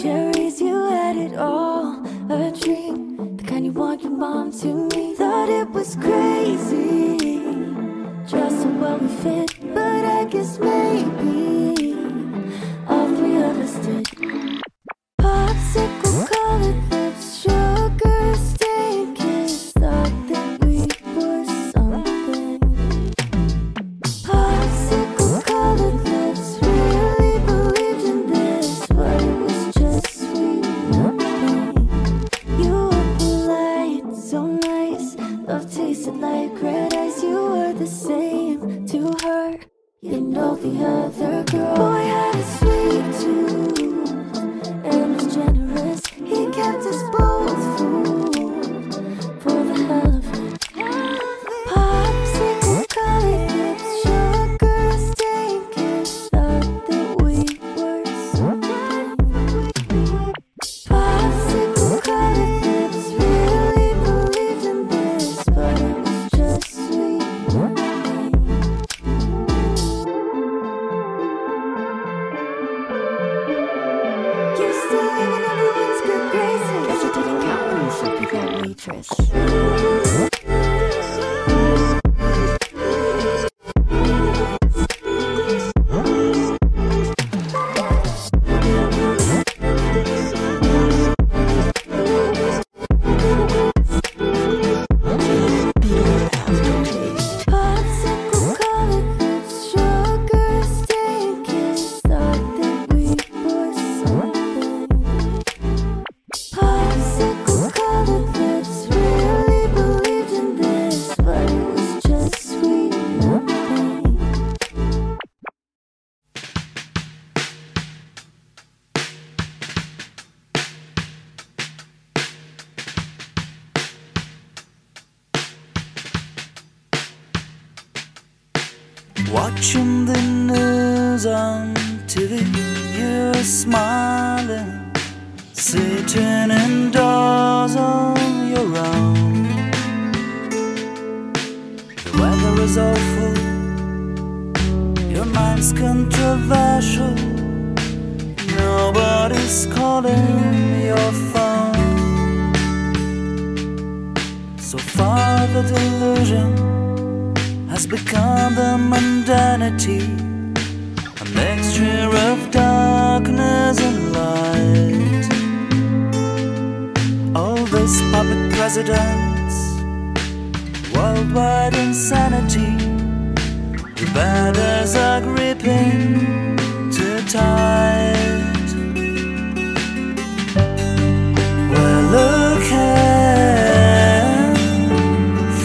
cherries. You had it all. A dream, the kind you want your mom to me. Thought it was crazy. Just how well we fit, but I guess maybe presidents, worldwide insanity, the batters are gripping too tight. We're looking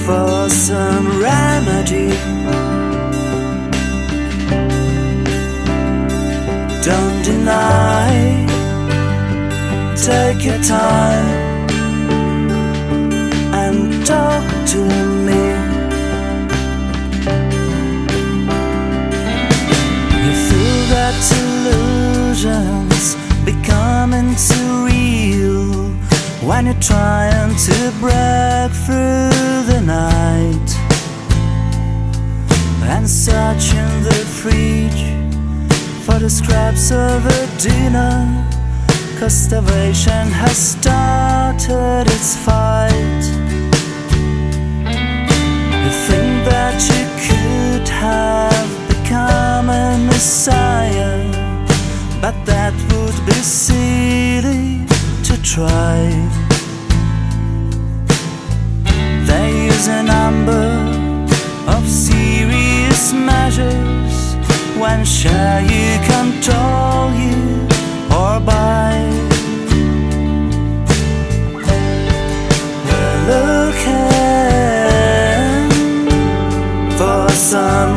for some remedy. Don't deny, take your time when you're trying to break through the night and searching the fridge for the scraps of a dinner. Cause starvation has started its fight. You think that you could have become a messiah, but that would be silly tribe. They use a number of serious measures when shall you control you or buy. They're looking for some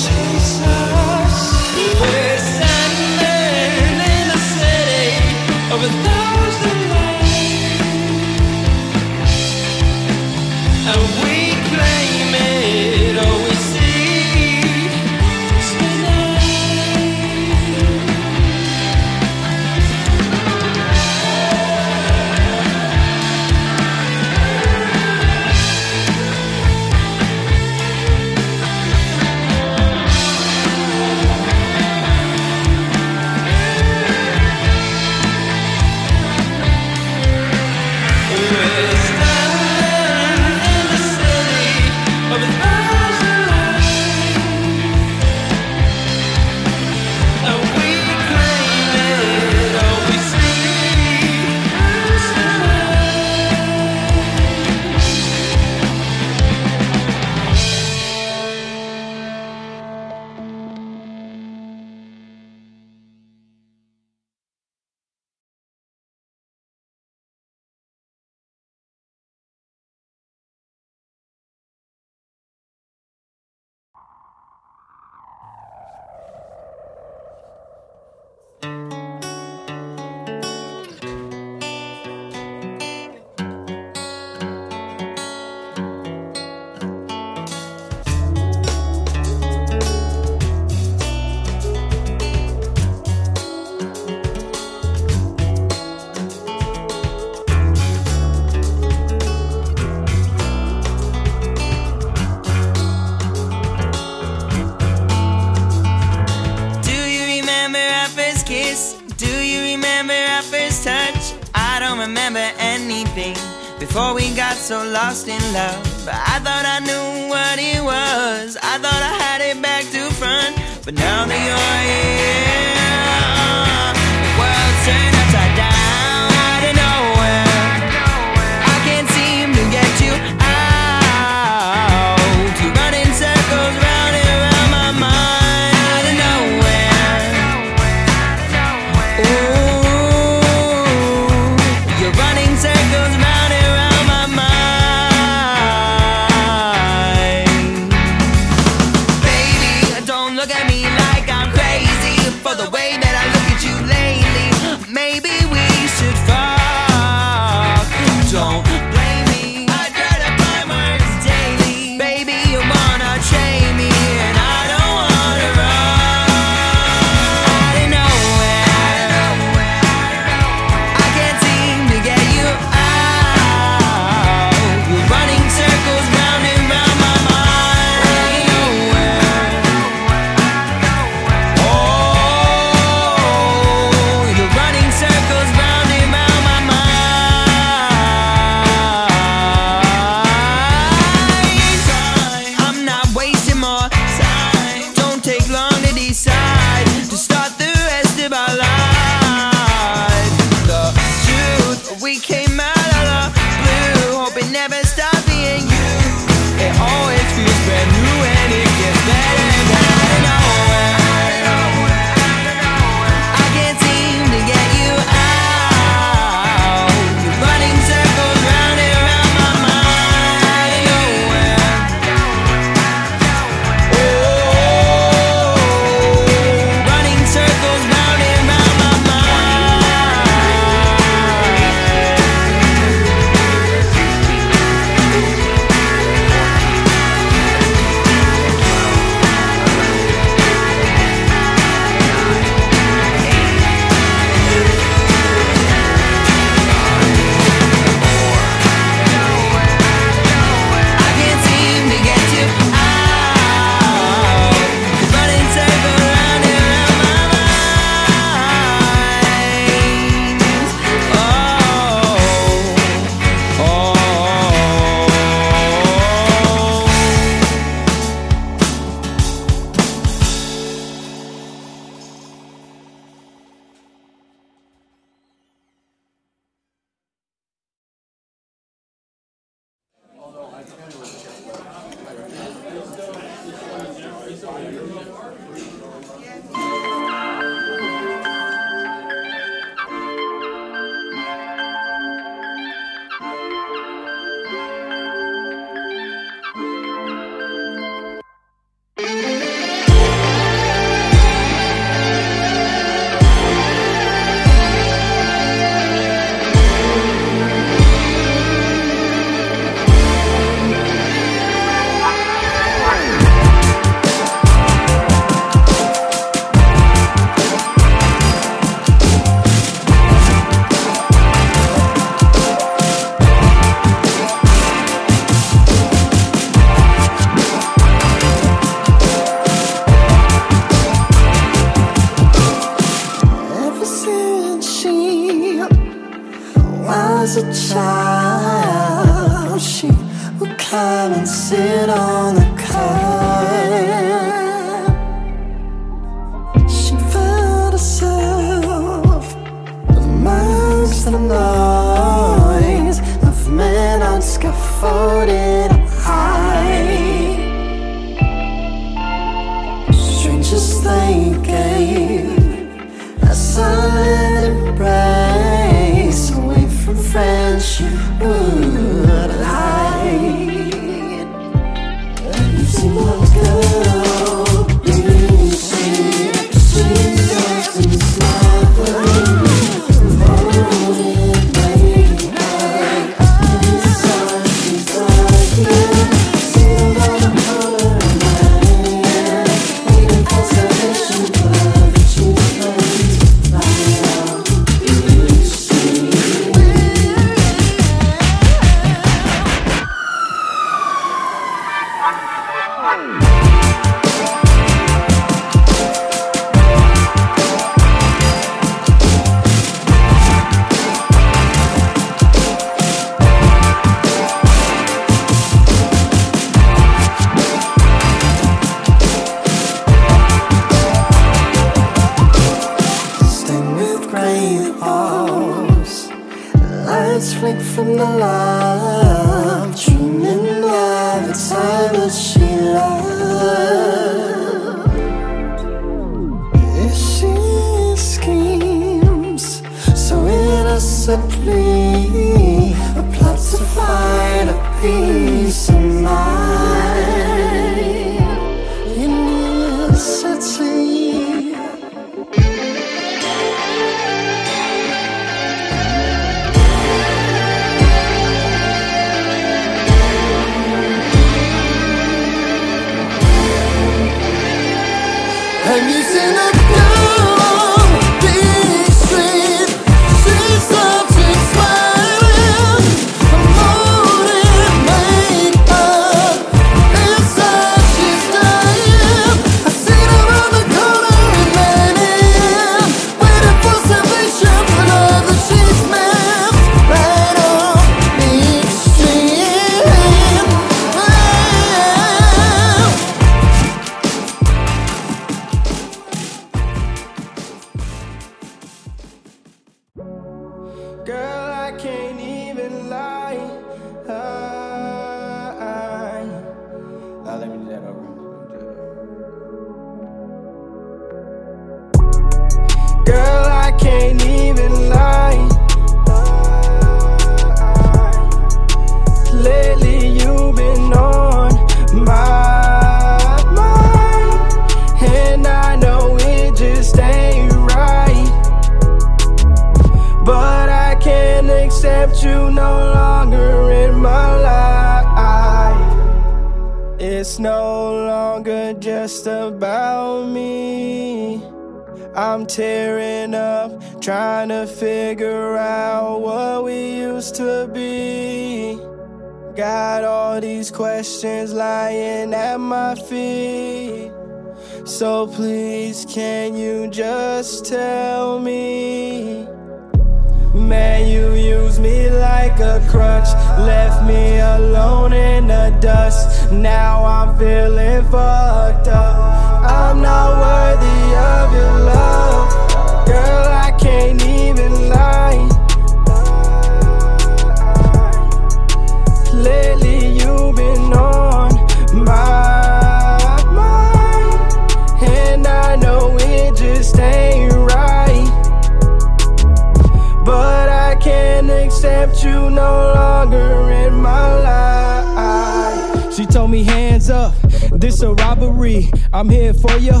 I'm here for you.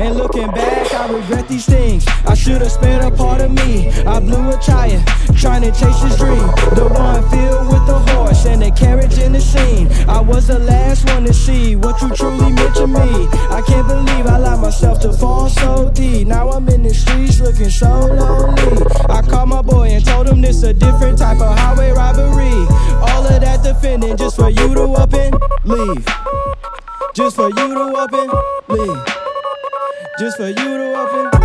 And looking back, I regret these things. I should have spent a part of me. I blew a tire, trying to chase this dream. The one filled with the horse and the carriage in the scene. I was the last one to see what you truly meant to me. I can't believe I allowed myself to fall so deep. Now I'm in the streets looking so lonely. I called my boy and told him this a different type of highway robbery. All of that defending just for you to up and leave. Just for you to up and leave just for you to open.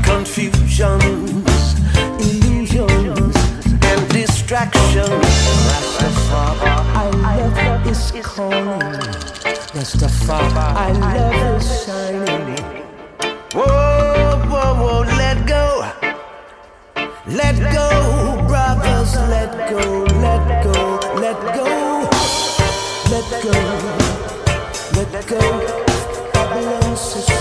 confusions, illusions, and distractions. I love is calling. Rastafari, I love is shining. Whoa, whoa, whoa, let go. Let go, brothers, let go, let go, let go. Let go, let go. Babylon's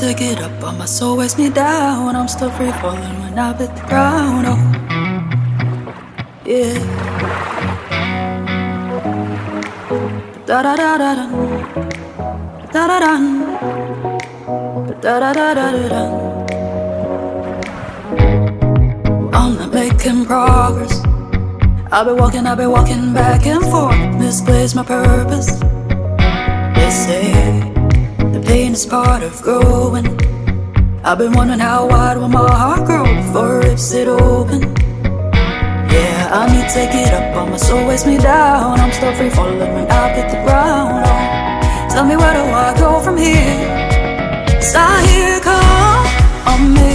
to get up, but my soul weighs me down. I'm still free falling when I've hit the ground. Oh, yeah. Da da da da da. Da da da. Da da da da da. I'm not making progress. I've been walking, I've been walking back and forth. Misplaced my purpose. They say pain is part of growing. I've been wondering how wide will my heart grow before it rips it open. Yeah, I need to take it up, but my soul weighs me down. I'm still free falling when I hit the ground. Oh, tell me where do I go from here? Cause I hear come on me,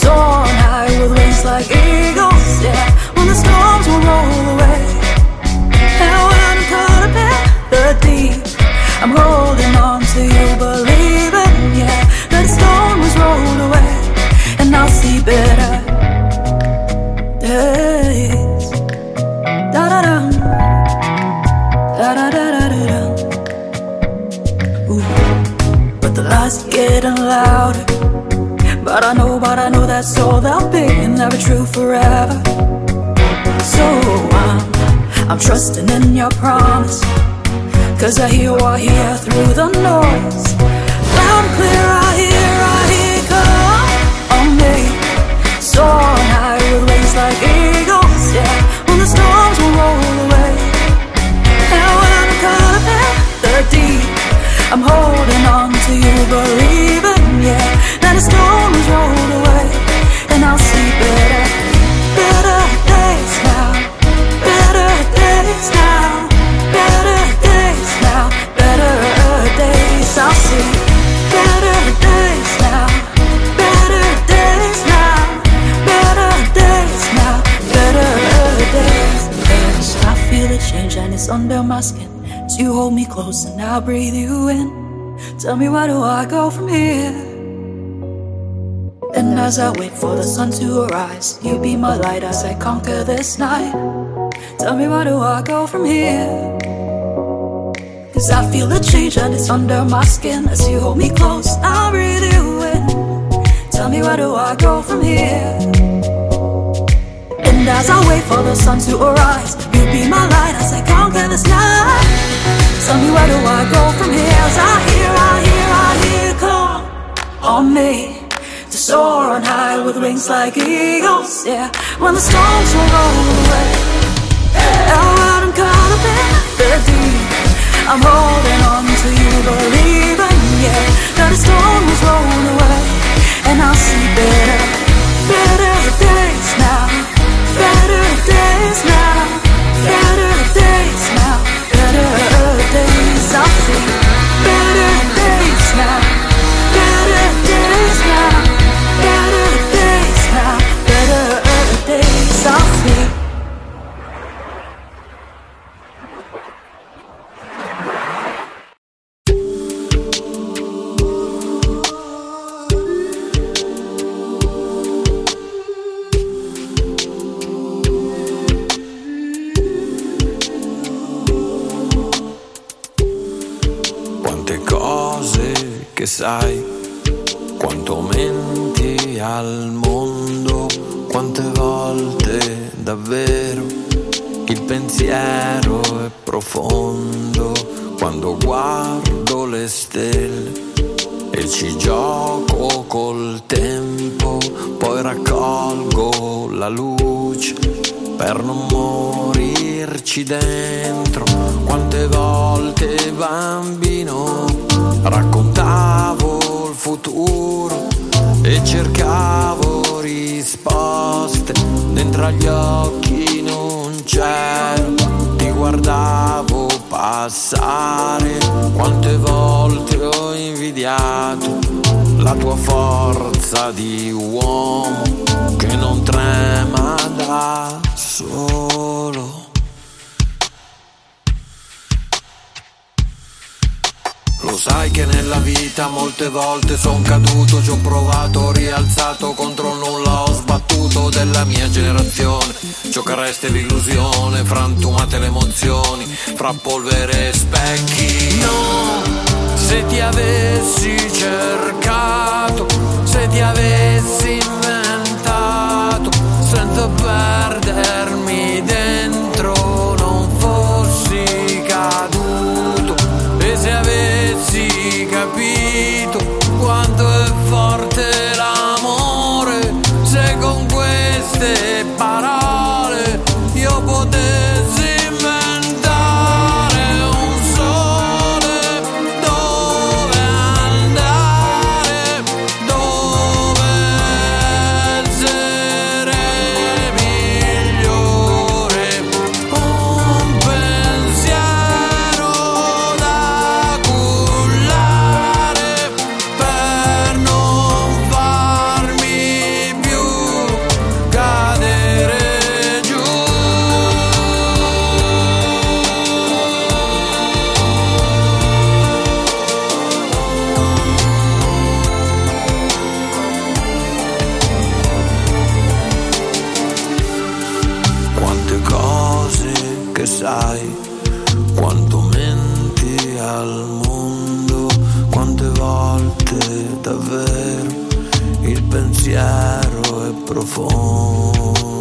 soaring high with wings like eagles. Yeah, when the storms will roll away. I'm holding on to you, believing, yeah, that the storm was rolled away, and I'll see better days. Da da da, da da da da da da. Ooh. But the are getting louder. But I know, but I know that's all they'll be, and be true forever. So I'm, I'm trusting in your promise. Cause I hear what I hear through the noise. Loud and clear, I hear, I hear come on me. Soaring high with wings like eagles, yeah. When the storms will roll away. And when I'm caught the deep, I'm holding on to you, believing, yeah. That the storm is rolled away, and I'll see better, better under my skin. As you hold me close and I breathe you in. Tell me where do I go from here? And as I wait for the sun to arise, you be my light as I conquer this night. Tell me where do I go from here? Cause I feel a change and it's under my skin As you hold me close, I breathe you in Tell me where do I go from here? And as I wait for the sun to arise. You be my light as I conquer this night Tell me where do I go from here? As I hear, I hear, I hear call on me. To soar on high with wings like eagles Yeah, when the storms will roll away when I'm caught up in the deep I'm holding on to you, believing, yeah, that the storm was rolled away, and I'll see better, better days now, better days now, sai, quanto menti al mondo, quante volte davvero il pensiero è profondo quando guardo le stelle e ci gioco col tempo, poi raccolgo la luce per non morirci dentro. Quante volte bambino raccontavo il futuro e cercavo risposte dentro agli occhi non c'ero, ti guardavo passare, quante volte ho invidiato la tua forza di uomo che non trema da solo. Lo sai che nella vita molte volte son caduto, ci ho provato, rialzato contro nulla, ho sbattuto della mia generazione. Giochereste l'illusione, frantumate le emozioni, fra polvere e specchi. No, se ti avessi cercato, se ti avessi inventato, senza perdermi dentro, non fossi capito quanto è forte chiaro e profondo.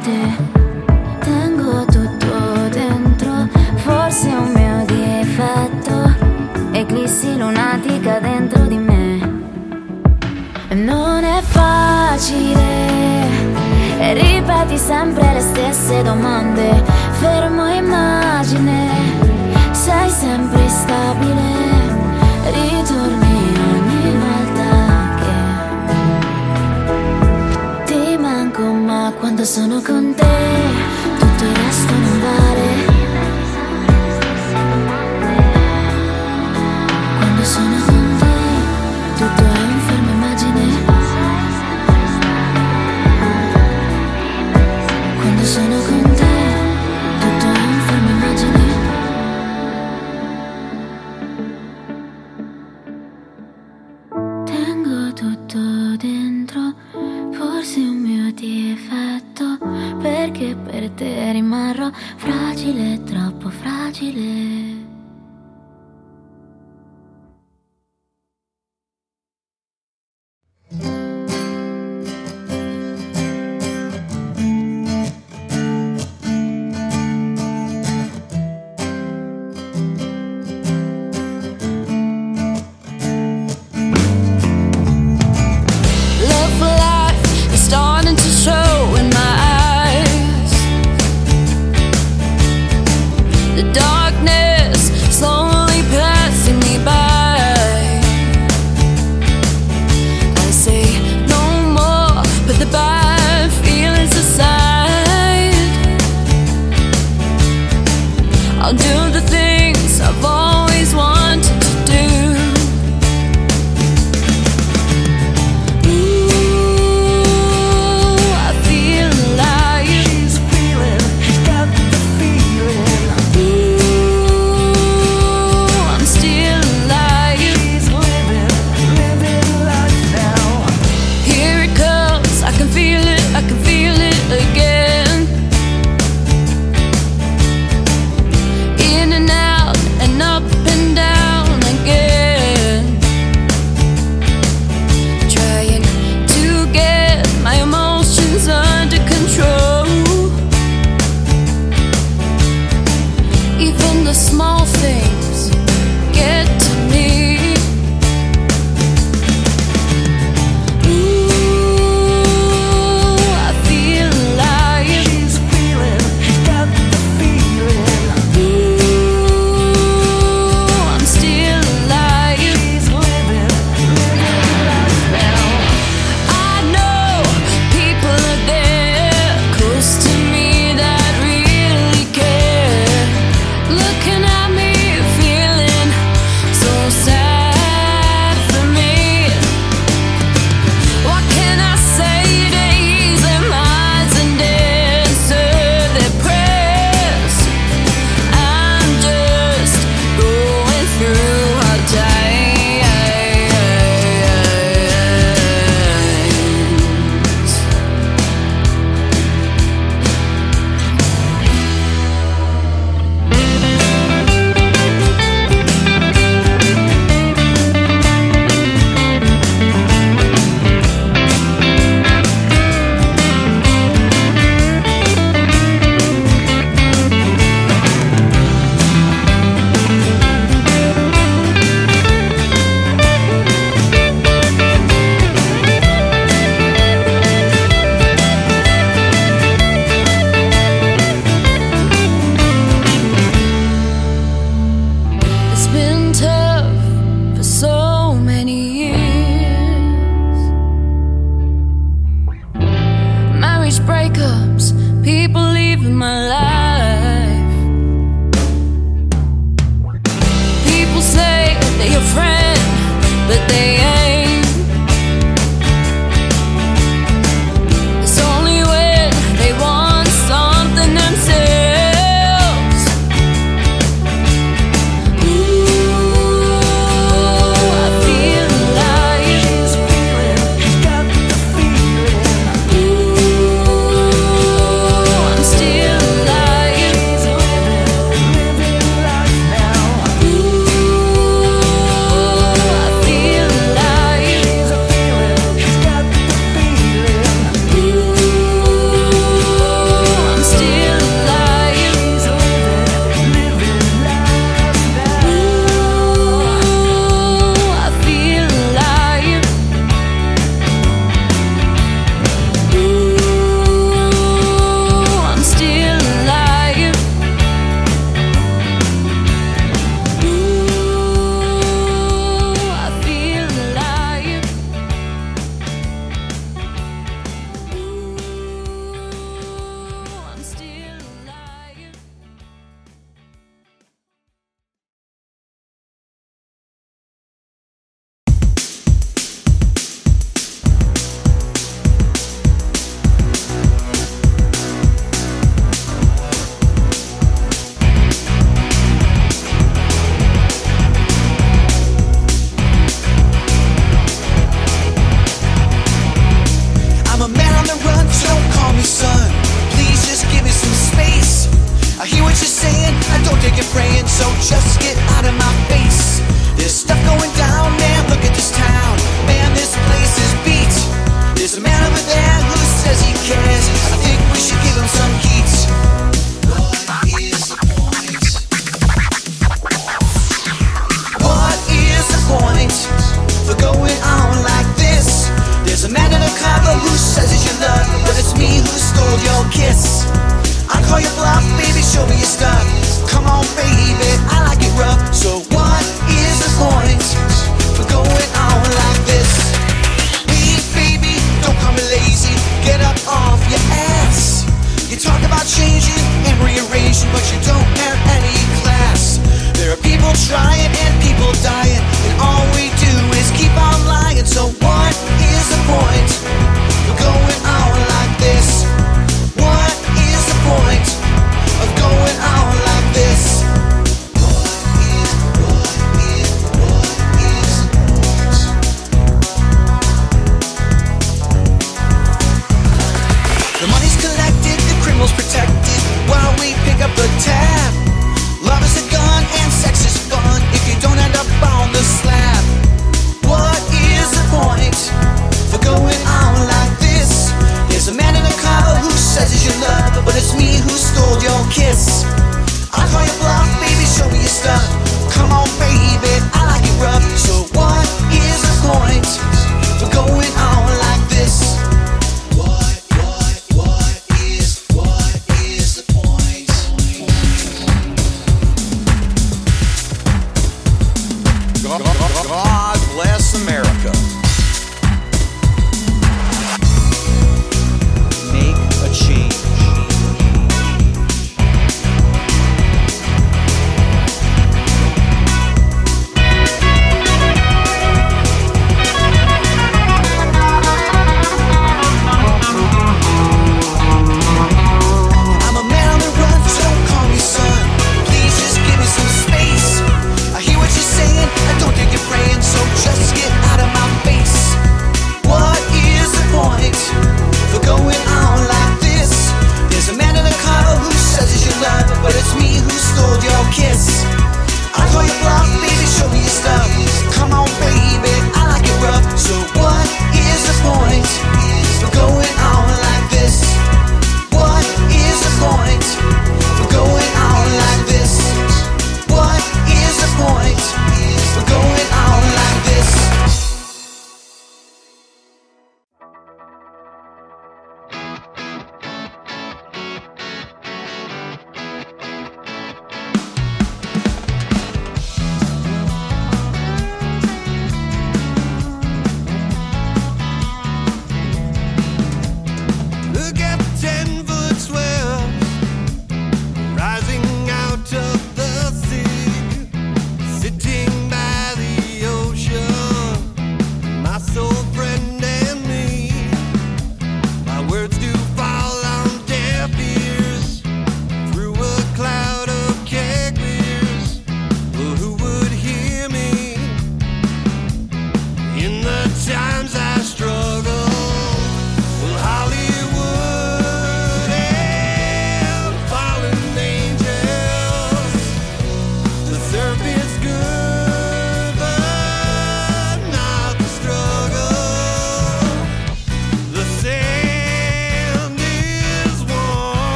Tengo tutto dentro, forse un mio difetto. Eclissi lunatica dentro di me. Non è facile. Ripeti sempre le stesse domande, fermo immagine, sei sempre stabile. その根底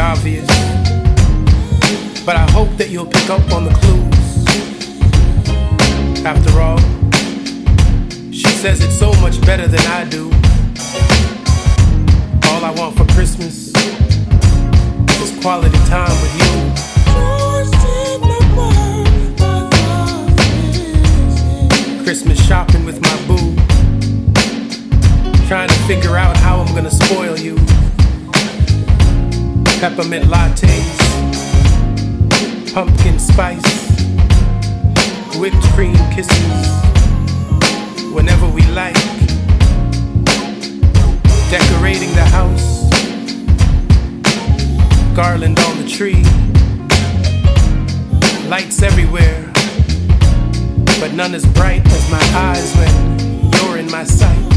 obvious. But I hope that you'll pick up on the clues. After all, she says it's so much better than I do. All I want for Christmas is quality time with you. Christmas shopping with my boo. Trying to figure out how I'm gonna spoil you. Peppermint lattes, pumpkin spice, whipped cream kisses, whenever we like. Decorating the house, garland on the tree, lights everywhere, but none as bright as my eyes when you're in my sight.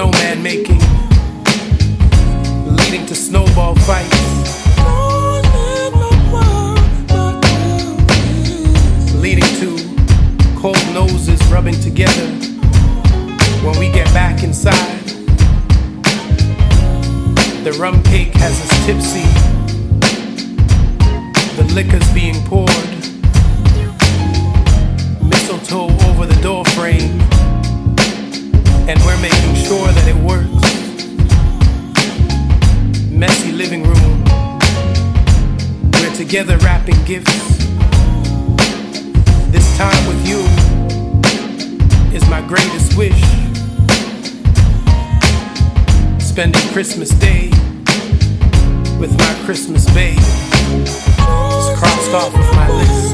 snowman making, leading to snowball fights. Leading to cold noses rubbing together when we get back inside. The rum cake has us tipsy, the liquor's being poured, mistletoe over the doorframe. and we're making sure that it works. Messy living room. We're together wrapping gifts. This time with you is my greatest wish. Spending Christmas Day with my Christmas babe. It's crossed off of my list.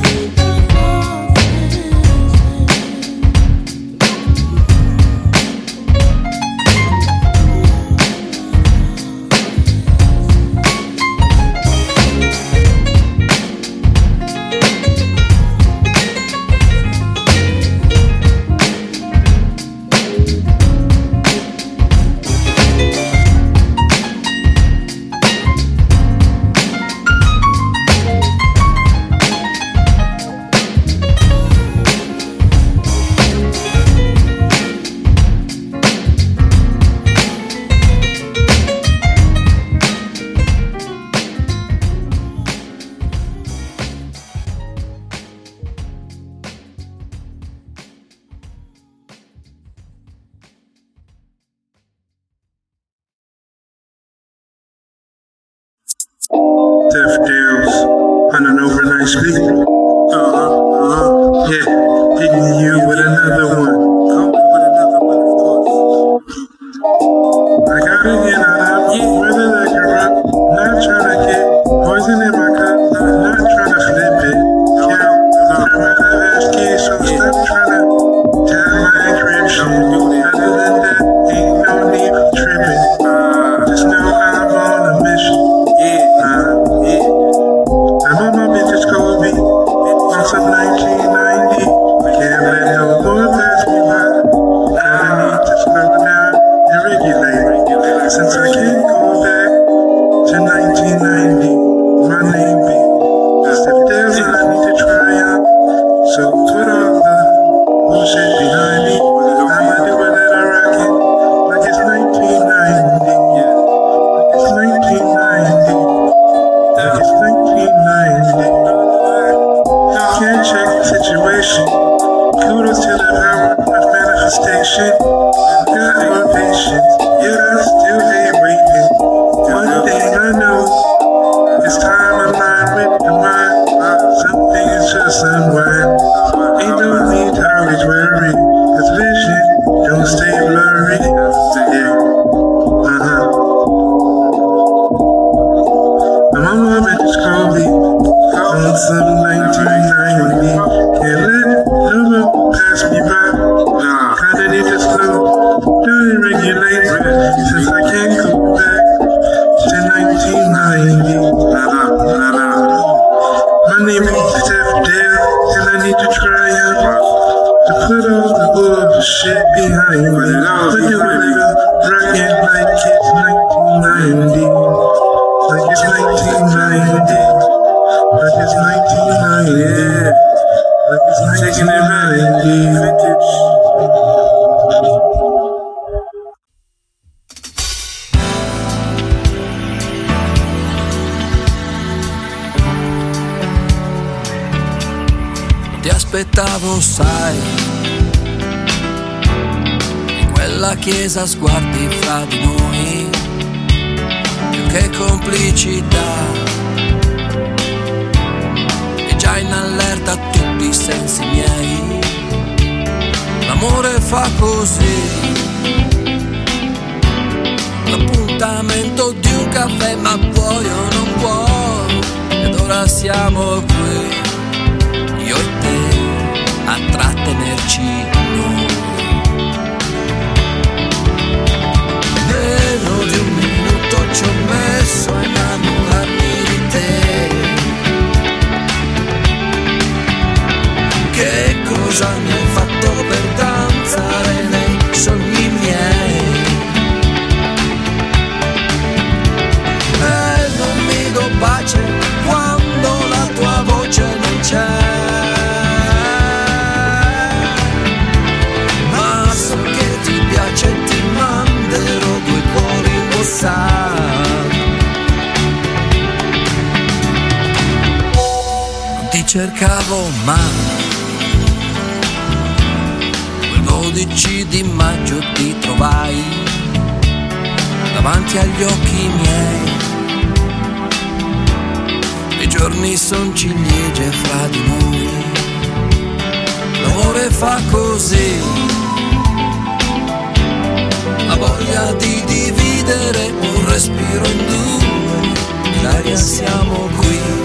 yeah. Like it's taking it back. Vintage. Ti aspettavo, sai, in quella chiesa sguardi fra di noi, più che complicità In allerta tutti i sensi miei. L'amore fa così. L'appuntamento di un caffè, ma vuoi o non vuoi? Ed ora siamo qui io e te a trattenerci noi. Meno di un minuto ci ho messo cosa mi fatto per danzare nei sogni miei? E non mi do pace quando la tua voce non c'è. Ma so che ti piace ti manderò due cuori WhatsApp. Non ti cercavo mai. 12 di maggio ti trovai davanti agli occhi miei. I giorni son ciliegie fra di noi. L'amore fa così. La voglia di dividere un respiro in due. In aria siamo qui.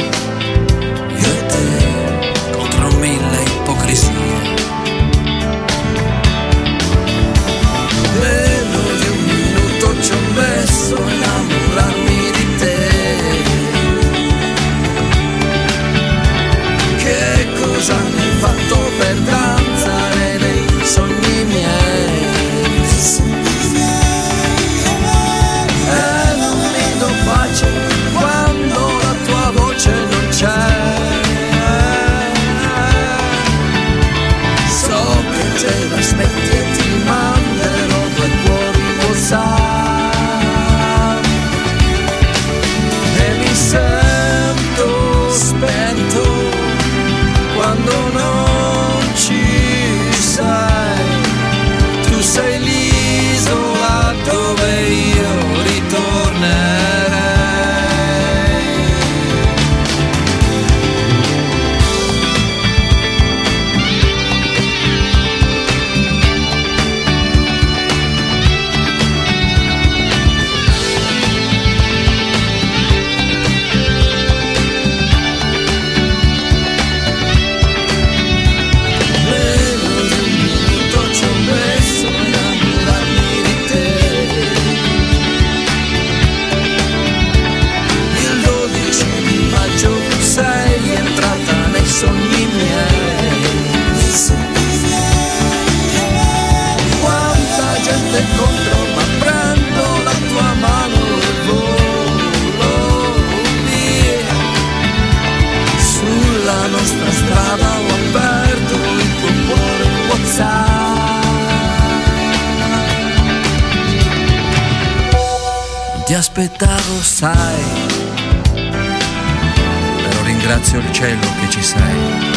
Nostra strada ho aperto il tuo cuore WhatsApp. Non ti aspettavo, sai, però ringrazio il cielo che ci sei.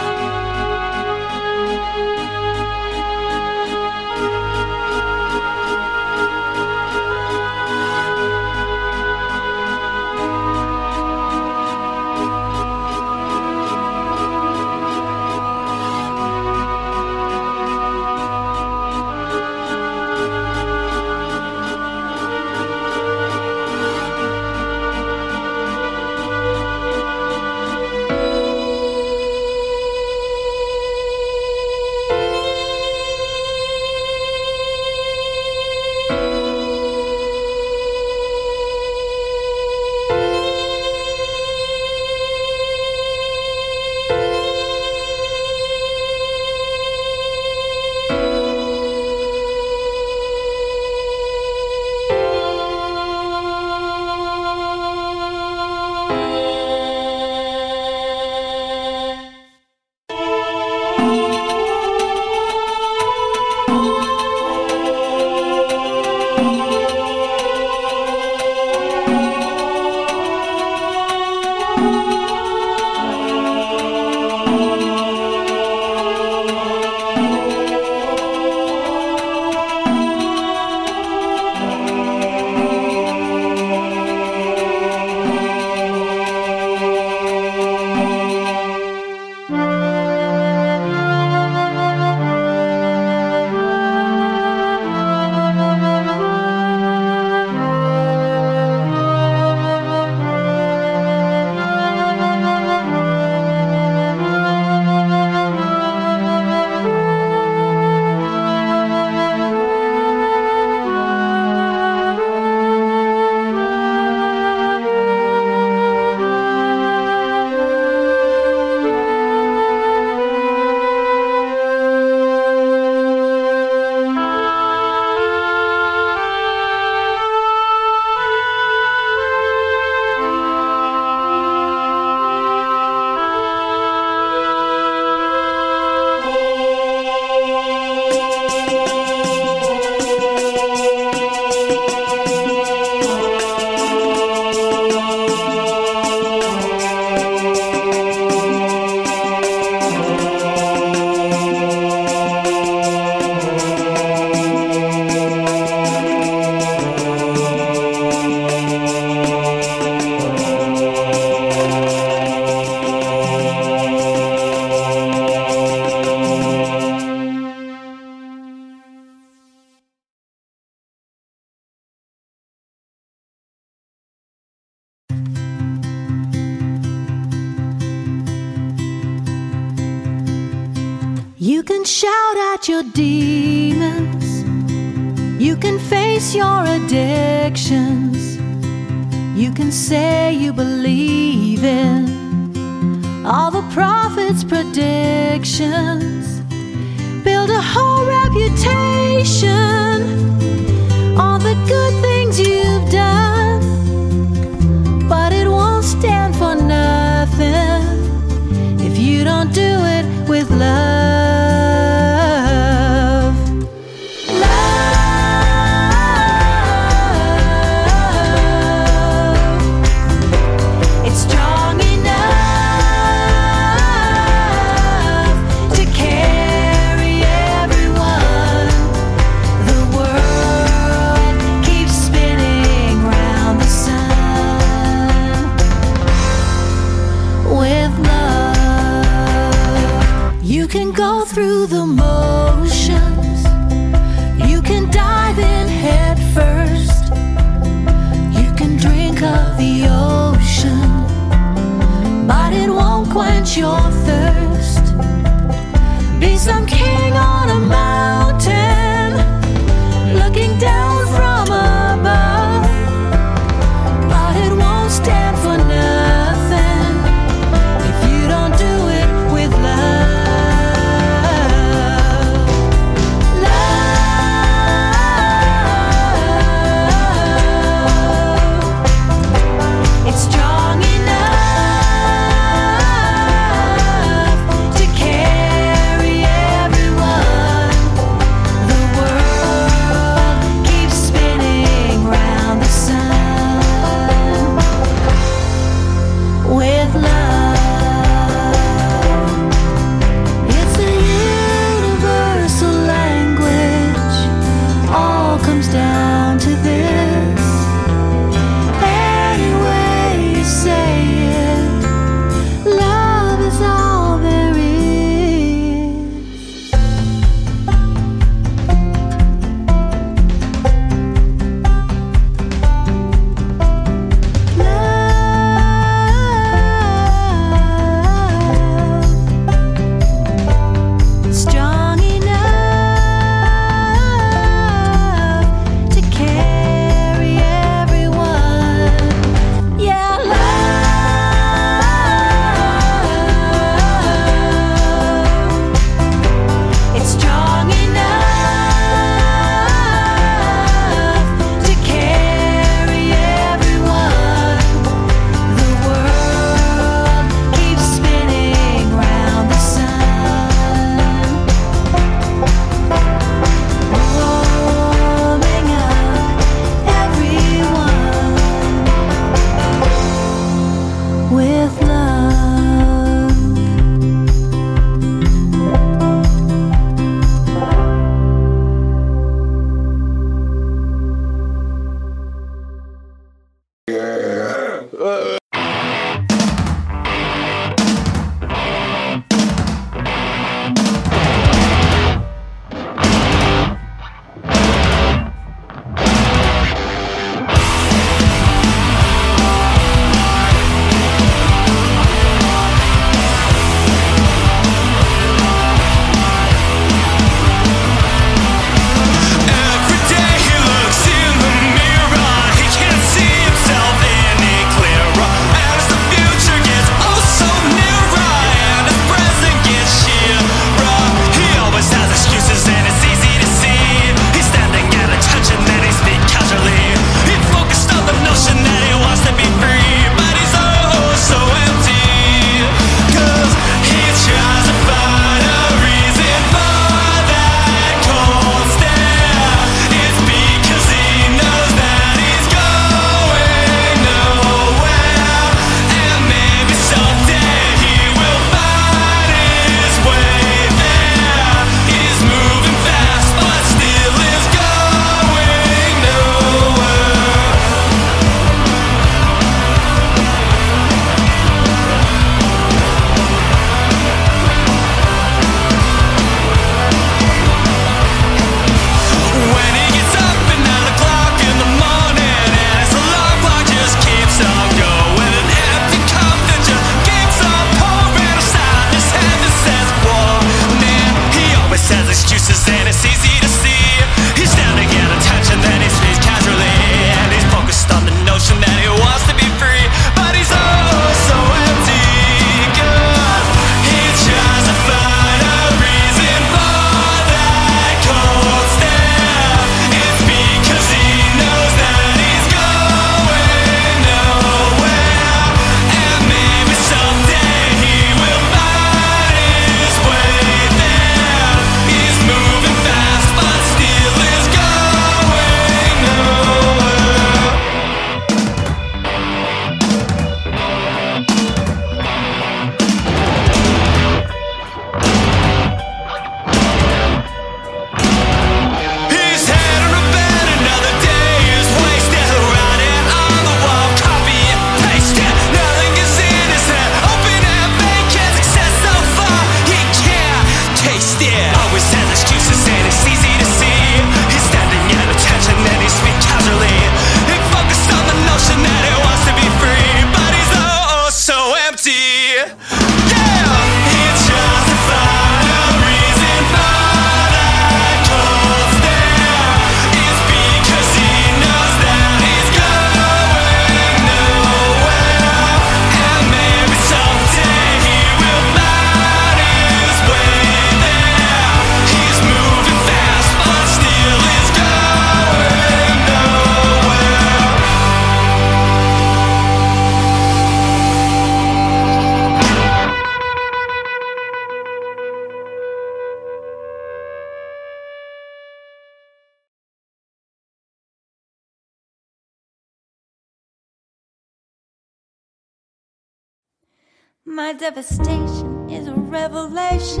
My devastation is a revelation.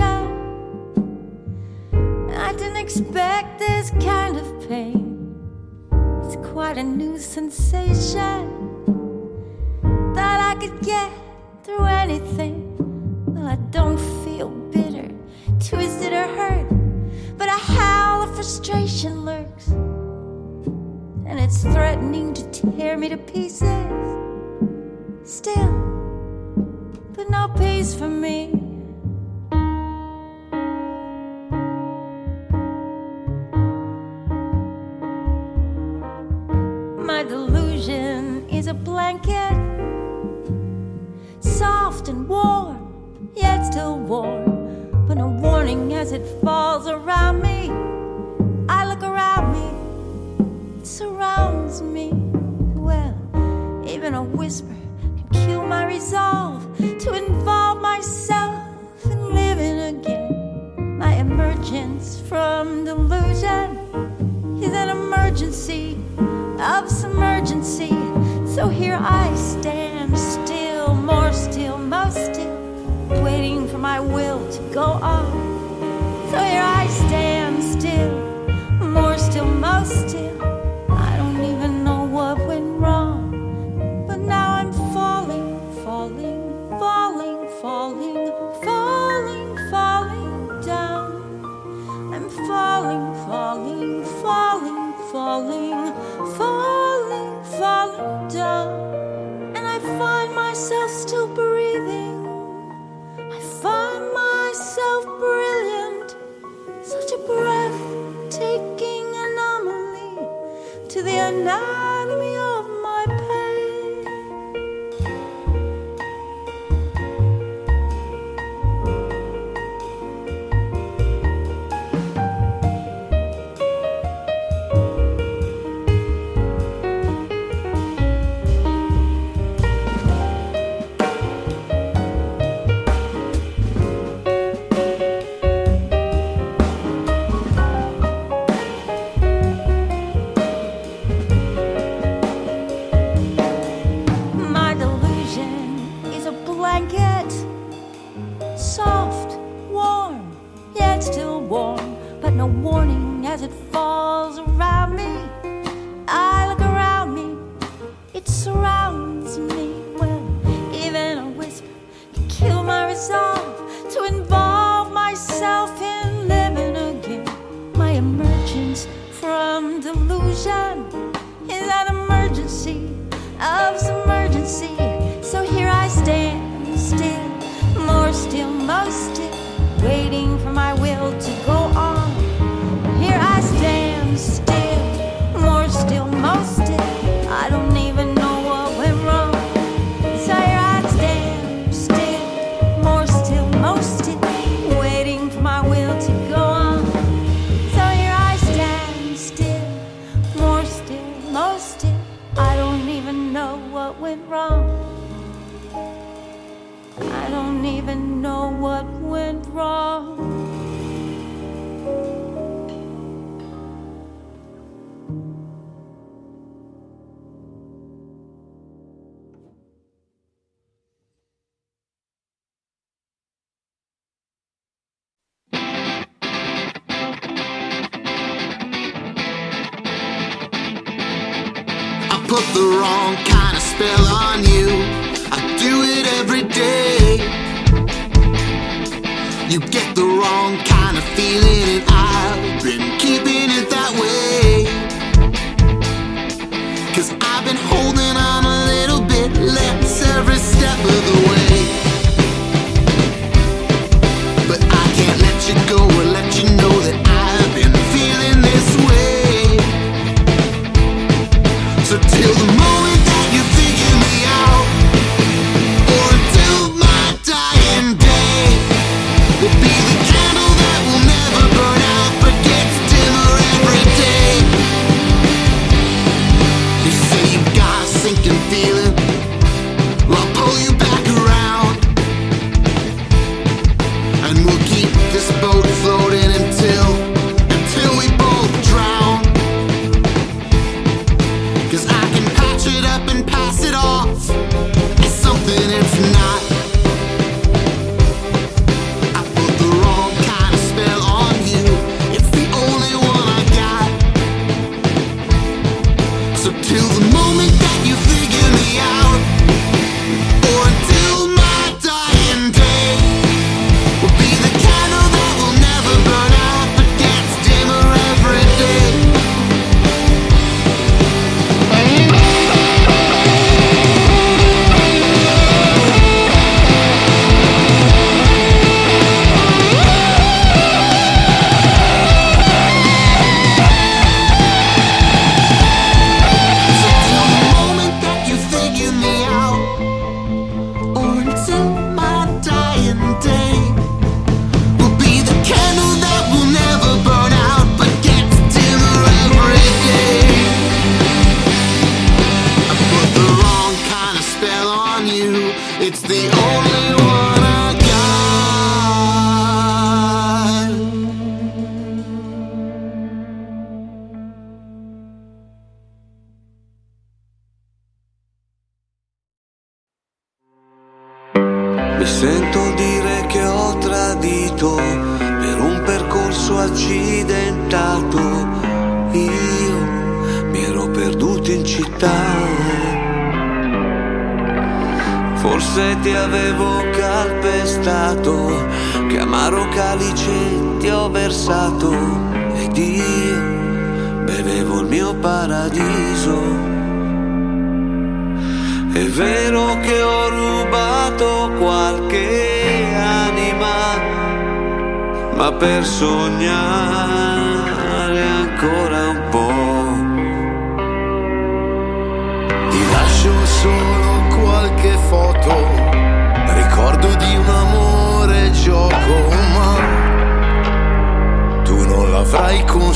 I didn't expect this kind of pain. It's quite a new sensation that I could get through anything. Well, I don't feel bitter, twisted, or hurt, but a howl of frustration lurks, and it's threatening to tear me to pieces. Still, but no peace for me. My delusion is a blanket, soft and warm, yet still warm. But no warning as it falls around me. I look around me, it surrounds me. Well, even a whisper kill my resolve to involve myself in living again. My emergence from delusion is an emergency of submergency. So here I stand, still, more still, most still, waiting for my will to go on. So here I stand, still, more still, most still. Falling, falling, falling, down. And I find myself still breathing. I find myself brilliant. Such a breathtaking anomaly to the anatomy of submergency. So here I stand, still, more still, most still, waiting for my will to go on. Here I stand, still, more still, most still.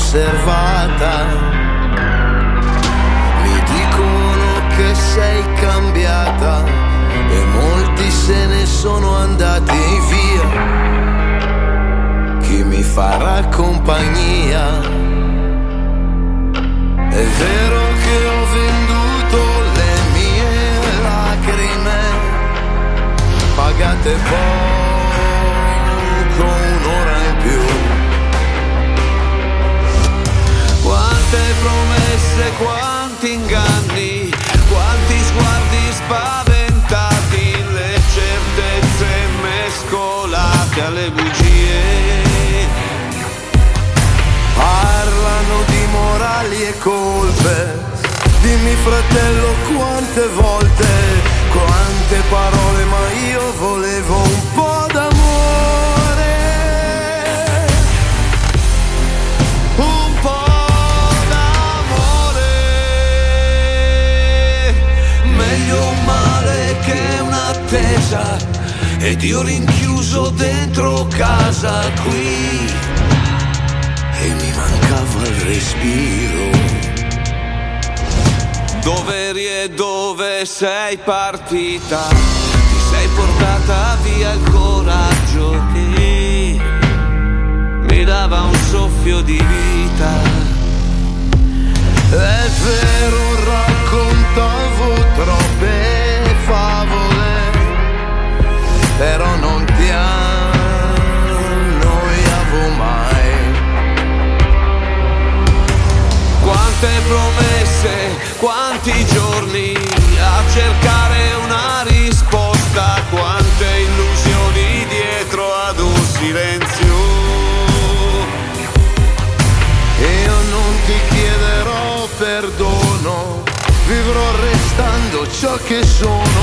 L'avrai conservata. Mi dicono che sei cambiata e molti se ne sono andati via. Chi mi farà compagnia? È vero che ho venduto le mie lacrime, pagate poco, promesse, quanti inganni, quanti sguardi spaventati, le certezze mescolate alle bugie. Parlano di morali e colpe. Dimmi fratello quante volte, quante parole, ma io volevo che un'attesa ed io rinchiuso dentro casa qui e mi mancava il respiro. Dove eri e dove sei partita? Ti sei portata via il coraggio che mi dava un soffio di vita. È vero, però non ti annoiavo mai. Quante promesse, quanti giorni a cercare una risposta, quante illusioni dietro ad un silenzio. Io non ti chiederò perdono, vivrò restando ciò che sono,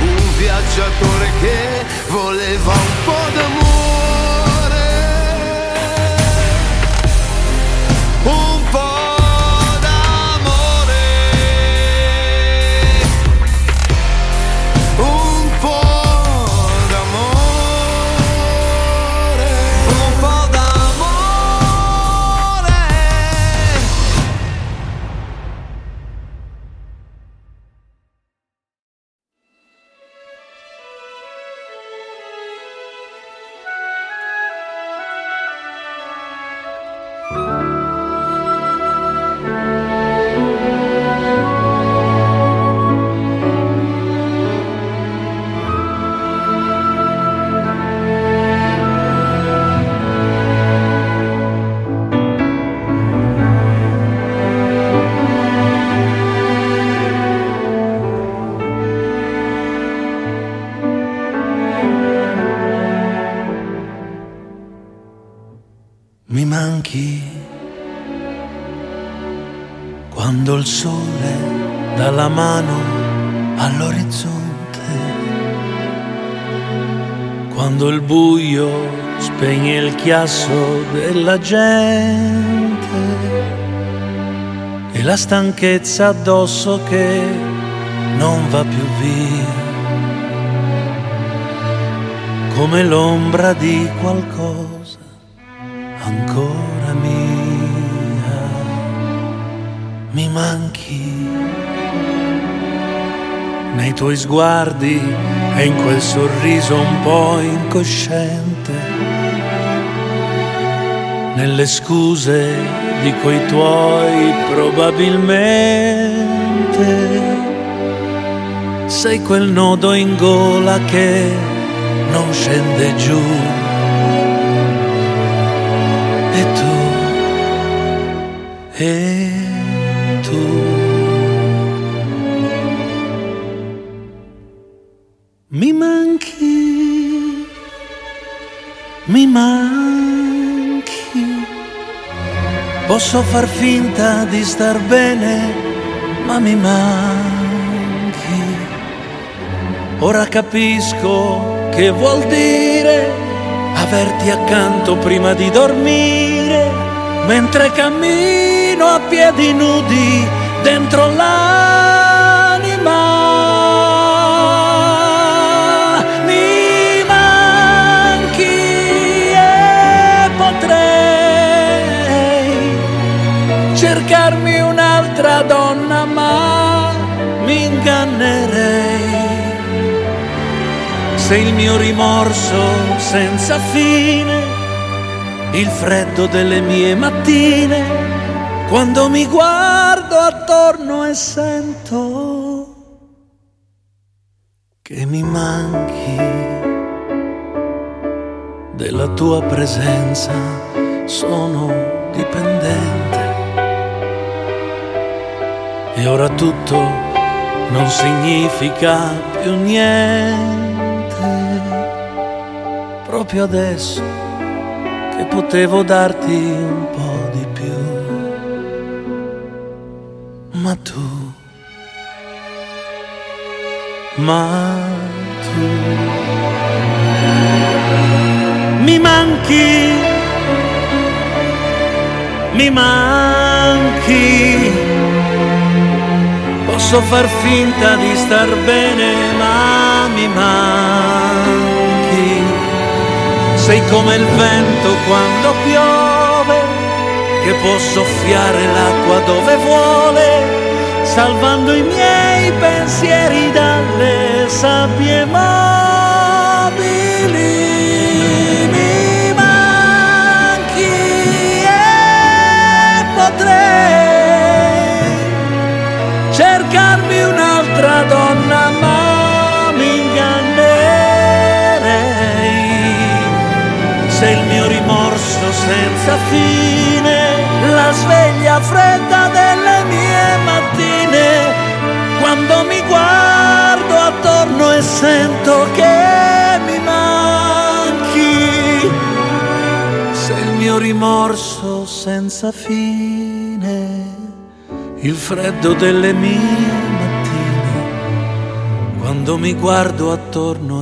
un viaggiatore che voleva un po' d'amore. Chiasso della gente e la stanchezza addosso che non va più via, come l'ombra di qualcosa ancora mia, mi manchi. Nei tuoi sguardi e in quel sorriso un po' incosciente, nelle scuse di quei tuoi probabilmente, sei quel nodo in gola che non scende giù. E tu, e tu. Mi manchi, mi manchi. Posso far finta di star bene, ma mi manchi. Ora capisco che vuol dire averti accanto prima di dormire, mentre cammino a piedi nudi dentro l'anima. Se il mio rimorso senza fine, il freddo delle mie mattine, quando mi guardo attorno e sento che mi manchi della tua presenza, sono dipendente. E ora tutto non significa più niente. Proprio adesso che potevo darti un po' di più. Ma tu, ma tu mi manchi, mi manchi. Posso far finta di star bene, ma mi manchi. Sei come il vento quando piove, che può soffiare l'acqua dove vuole, salvando i miei pensieri dalle sabbie mobili. Mi manchi e potrei cercarmi un'altra donna, senza fine, la sveglia fredda delle mie mattine, quando mi guardo attorno e sento che mi manchi. Se il mio rimorso senza fine, il freddo delle mie mattine, quando mi guardo attorno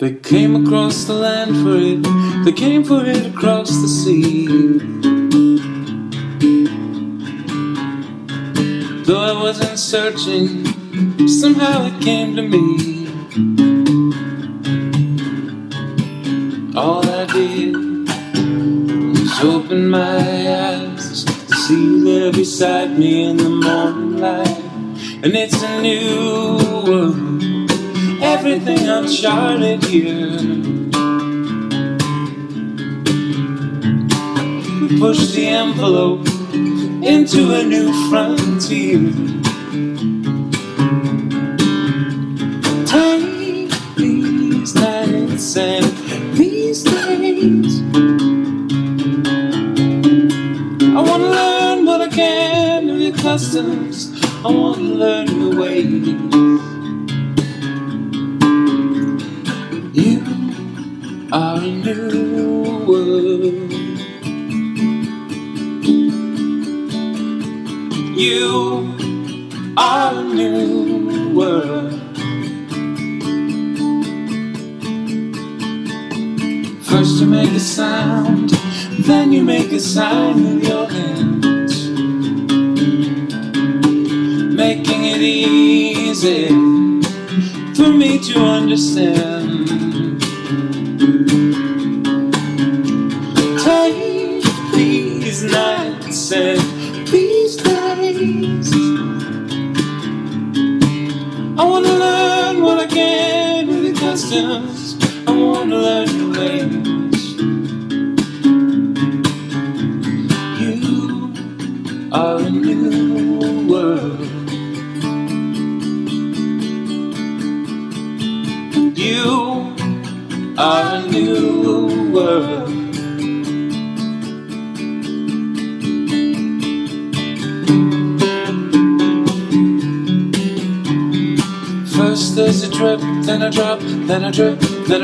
They came across the land for it, they came for it across the sea. Though I wasn't searching, somehow it came to me. All I did was open my eyes to see there beside me in the morning light. And it's a new world, everything uncharted here. We push the envelope into a new frontier. Take these and these days. I wanna learn what I can of your customs. I wanna learn your ways. Then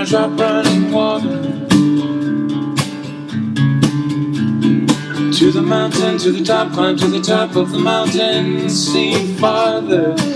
drop running water. To the mountain, to the top, climb to the top of the mountain, see farther.